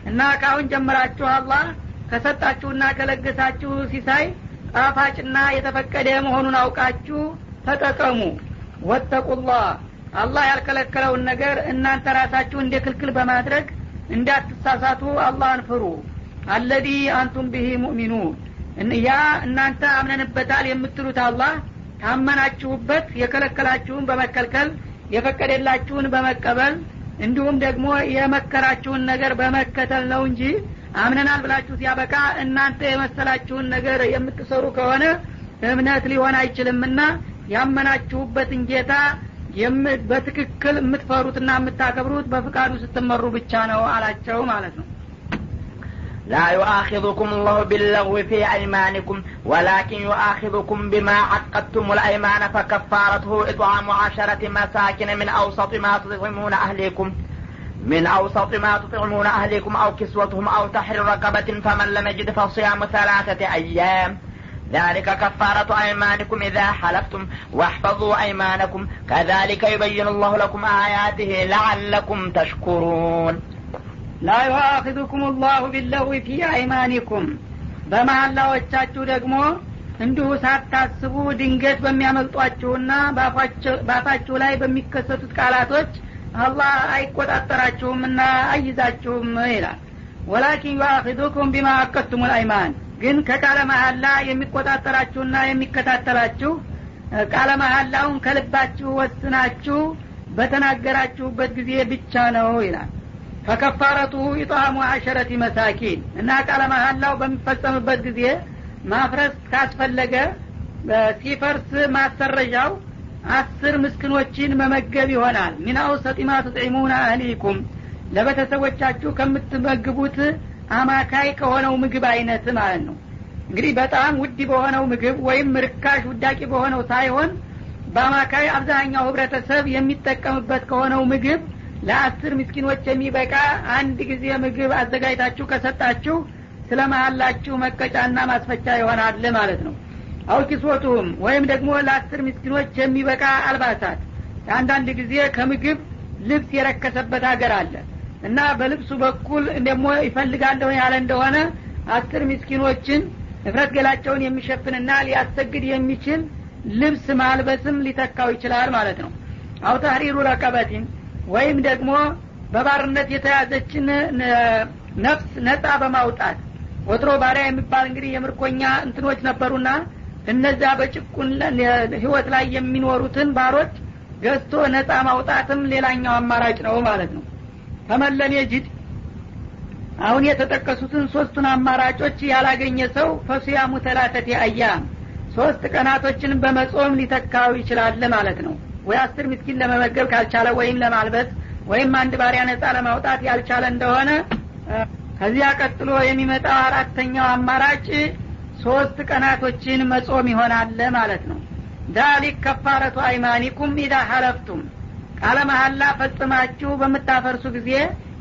እና ካሁን ጀምራችሁ አላህ ከሰጣችሁና ከለገሳችሁ ሲሳይ ጣፋጭና የተፈቀደ መሆኑን አውቃችሁ ተጠቀሙ። ወተቁላህ አላህ ያልከለከለውን ነገር እናንተ ራሳችሁ እንደ ክልክል በማድረግ እንዳትሳሳቱ አላህን ፍሩ። አለዚ አንቱም ብሂ ሙእሚኑን። ያ እናንተ አምነንበታል የምትሉት አላህ ታመናችሁበት የከለከላችሁን በመከልከል የፈቀደላችሁን በመቀበል እንዲሁም ደግሞ የመከራችሁን ነገር በመከተል ነው እንጂ አምነናል ብላችሁ ሲያበቃ እናንተ የመሰላችሁን ነገር የምትሰሩ ከሆነ እምነት ሊሆን አይችልምና ያመናችሁበትን ጌታ በትክክል የምትፈሩትና የምታከብሩት በፍቃዱ ስትመሩ ብቻ ነው አላቸው ማለት ነው لا يؤاخذكم الله باللغو في أيمانكم ولكن يؤاخذكم بما عقدتم الأيمان فكفارته إطعام عشرة مساكن من أوسط ما تطعمون أهليكم من أوسط ما تطعمون أهليكم أو كسوتهم أو تحرير رقبة فمن لم يجد فصيام ثلاثة أيام ذلك كفارة أيمانكم إذا حلفتم واحفظوا أيمانكم كذلك يبين الله لكم آياته لعلكم تشكرون ላ ዩአኪዙኩም ላሁ ቢለዊ ፊ አይማኒኩም በመሀላዎቻችሁ ደግሞ እንዲሁ ሳታስቡ ድንገት በሚያመልጧችሁና በአፋችሁ ላይ በሚከሰቱት ቃላቶች አላህ አይቆጣጠራችሁምና አይዛችሁም ይላል ወላኪን ዩአኪዱኩም ቢማ አቀቱም ልአይማን ግን ከቃለ መሀላ የሚቆጣጠራችሁና የሚከታተላችሁ ቃለ መሀላውን ከልባችሁ ወስናችሁ በተናገራችሁበት ጊዜ ብቻ ነው ይላል። ፈከፋረቱ ኢጣሙ አሸረቲ መሳኪን እና ቃለ መሀላው በሚፈጸምበት ጊዜ ማፍረስ ካስፈለገ ሲፈርስ ማሰረዣው አስር ምስክኖችን መመገብ ይሆናል። ሚን አውሰጢ ማ ትጥዒሙና አህሊኩም ለቤተሰቦቻችሁ ከምትመግቡት አማካይ ከሆነው ምግብ አይነት ማለት ነው። እንግዲህ በጣም ውድ በሆነው ምግብ ወይም ርካሽ ውዳቂ በሆነው ሳይሆን በአማካይ አብዛኛው ህብረተሰብ የሚጠቀምበት ከሆነው ምግብ ለአስር ምስኪኖች የሚበቃ አንድ ጊዜ ምግብ አዘጋጅታችሁ ከሰጣችሁ ስለ መሀላችሁ መቀጫና ማስፈቻ ይሆናል ማለት ነው። አውኪሶቱም ወይም ደግሞ ለአስር ምስኪኖች የሚበቃ አልባሳት። አንዳንድ ጊዜ ከምግብ ልብስ የረከሰበት ሀገር አለ እና በልብሱ በኩል ደግሞ ይፈልጋለሁ ያለ እንደሆነ አስር ምስኪኖችን እፍረት ገላቸውን የሚሸፍንና ሊያሰግድ የሚችል ልብስ ማልበስም ሊተካው ይችላል ማለት ነው። አው ተህሪሩ ረቀበቲን ወይም ደግሞ በባርነት የተያዘችን ነፍስ ነጻ በማውጣት ወትሮ ባሪያ የሚባል እንግዲህ የምርኮኛ እንትኖች ነበሩና እነዛ በጭቁን ህይወት ላይ የሚኖሩትን ባሮች ገዝቶ ነጻ ማውጣትም ሌላኛው አማራጭ ነው ማለት ነው ፈመለም የጅድ አሁን የተጠቀሱትን ሶስቱን አማራጮች ያላገኘ ሰው ፈሱያሙ ተላተቲ አያም ሶስት ቀናቶችን በመጾም ሊተካው ይችላል ማለት ነው። ወይ አስር ምስኪን ለመመገብ ካልቻለ ወይም ለማልበስ ወይም አንድ ባሪያ ነጻ ለማውጣት ያልቻለ እንደሆነ ከዚያ ቀጥሎ የሚመጣው አራተኛው አማራጭ ሶስት ቀናቶችን መጾም ይሆናል ማለት ነው። ዳሊክ ከፋረቱ አይማኒኩም ኢዳ ሀለፍቱም ቃለ መሀላ ፈጽማችሁ በምታፈርሱ ጊዜ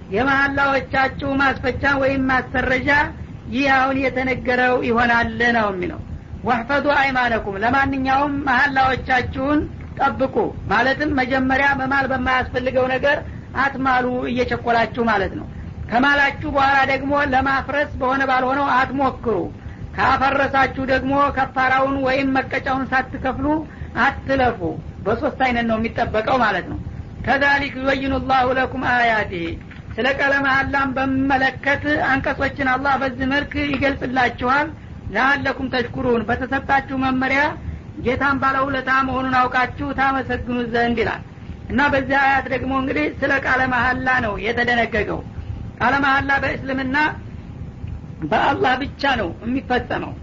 የመሀላዎቻችሁ ማስፈቻ ወይም ማሰረጃ ይህ አሁን የተነገረው ይሆናል ነው የሚለው። ወህፈዱ አይማነኩም። ለማንኛውም መሀላዎቻችሁን ጠብቁ። ማለትም መጀመሪያ መማል በማያስፈልገው ነገር አትማሉ እየቸኮላችሁ ማለት ነው። ከማላችሁ በኋላ ደግሞ ለማፍረስ በሆነ ባልሆነው አትሞክሩ። ካፈረሳችሁ ደግሞ ከፋራውን ወይም መቀጫውን ሳትከፍሉ አትለፉ። በሶስት አይነት ነው የሚጠበቀው ማለት ነው ከዛሊክ ዩበይኑ ላሁ ለኩም አያቲህ ስለ ቀለ መሀላም በሚመለከት አንቀጾችን አላህ በዚህ መልክ ይገልጽላችኋል። ለአለኩም ተሽኩሩን። በተሰጣችሁ መመሪያ ጌታን ባለውለታ መሆኑን አውቃችሁ ታመሰግኑ ዘንድ ይላል። እና በዚህ አያት ደግሞ እንግዲህ ስለ ቃለ መሀላ ነው የተደነገገው። ቃለ መሀላ በእስልምና በአላህ ብቻ ነው የሚፈጸመው።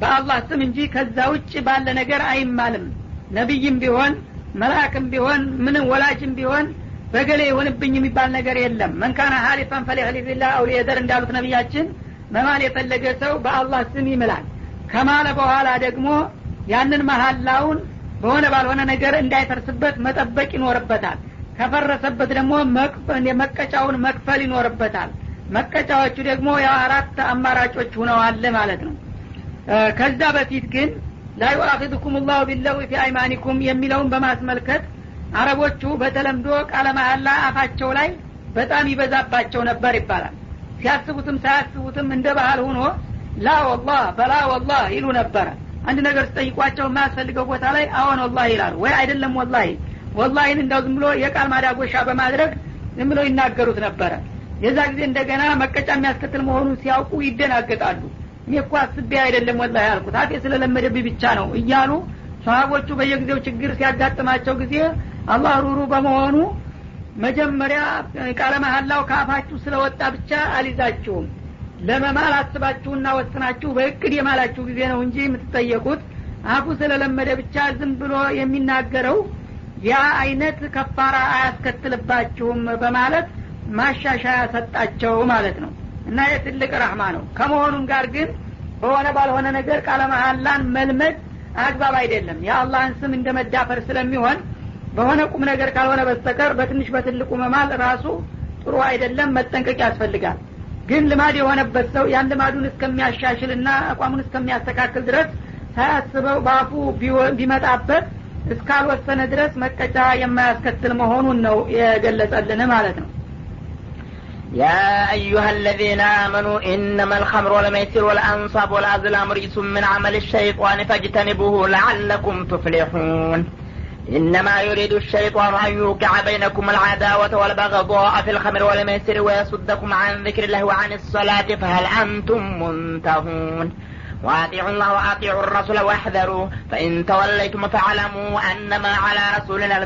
በአላህ ስም እንጂ ከዛ ውጭ ባለ ነገር አይማልም። ነቢይም ቢሆን መልአክም ቢሆን ምንም ወላጅም ቢሆን በገሌ ይሁንብኝ የሚባል ነገር የለም። መንካና ሀሊፈን ፈሊህሊፊላህ አውሊየደር እንዳሉት ነቢያችን መማል የፈለገ ሰው በአላህ ስም ይምላል። ከማለ በኋላ ደግሞ ያንን መሀላውን በሆነ ባልሆነ ነገር እንዳይፈርስበት መጠበቅ ይኖርበታል። ከፈረሰበት ደግሞ መቀጫውን መክፈል ይኖርበታል። መቀጫዎቹ ደግሞ ያው አራት አማራጮች ሁነዋል ማለት ነው። ከዛ በፊት ግን ላ ዩአኪድኩም ላሁ ቢለው ፊ አይማኒኩም የሚለውን በማስመልከት አረቦቹ በተለምዶ ቃለ መሀላ አፋቸው ላይ በጣም ይበዛባቸው ነበር ይባላል። ሲያስቡትም ሳያስቡትም እንደ ባህል ሁኖ ላ ወላህ በላ ወላህ ይሉ ነበረ አንድ ነገር ስጠይቋቸው የማያስፈልገው ቦታ ላይ አዎን ወላህ ይላሉ። ወይ አይደለም ወላሂ ወላሂን እንዳው ዝም ብሎ የቃል ማዳጎሻ በማድረግ ዝም ብሎ ይናገሩት ነበረ የዛ ጊዜ እንደገና መቀጫ የሚያስከትል መሆኑን ሲያውቁ ይደናገጣሉ እኔ እኮ አስቤ አይደለም ወላሂ ያልኩት አፌ ስለለመደብኝ ብቻ ነው እያሉ ሰሀቦቹ በየጊዜው ችግር ሲያጋጥማቸው ጊዜ አላህ ሩሩ በመሆኑ መጀመሪያ ቃለ መሀላው ከአፋችሁ ስለወጣ ብቻ አሊዛችሁም ለመማል አስባችሁና ወስናችሁ በእቅድ የማላችሁ ጊዜ ነው እንጂ የምትጠየቁት አፉ ስለለመደ ብቻ ዝም ብሎ የሚናገረው ያ አይነት ከፋራ አያስከትልባችሁም በማለት ማሻሻያ ሰጣቸው ማለት ነው እና የትልቅ ረህማ ነው። ከመሆኑም ጋር ግን በሆነ ባልሆነ ነገር ቃለ መሀላን መልመድ አግባብ አይደለም። የአላህን ስም እንደ መዳፈር ስለሚሆን በሆነ ቁም ነገር ካልሆነ በስተቀር በትንሽ በትልቁ መማል ራሱ ጥሩ አይደለም መጠንቀቅ ያስፈልጋል። ግን ልማድ የሆነበት ሰው ያን ልማዱን እስከሚያሻሽልና አቋሙን እስከሚያስተካክል ድረስ ሳያስበው በአፉ ቢመጣበት እስካልወሰነ ድረስ መቀጫ የማያስከትል መሆኑን ነው የገለጸልን ማለት ነው يا أيها الذين آمنوا إنما الخمر والميسر والأنصاب والأزلام رجس من عمل الشيطان فاجتنبوه لعلكم تفلحون. إنما يريد الشيطان أن يوقع بينكم العداوة والبغضاء في الخمر والميسر ويصدكم عن ذكر الله وعن الصلاة فهل أنتم منتهون؟ وأطيعوا الله وأطيعوا الرسول واحذروا فإن توليتم فاعلموا أنما على رسولنا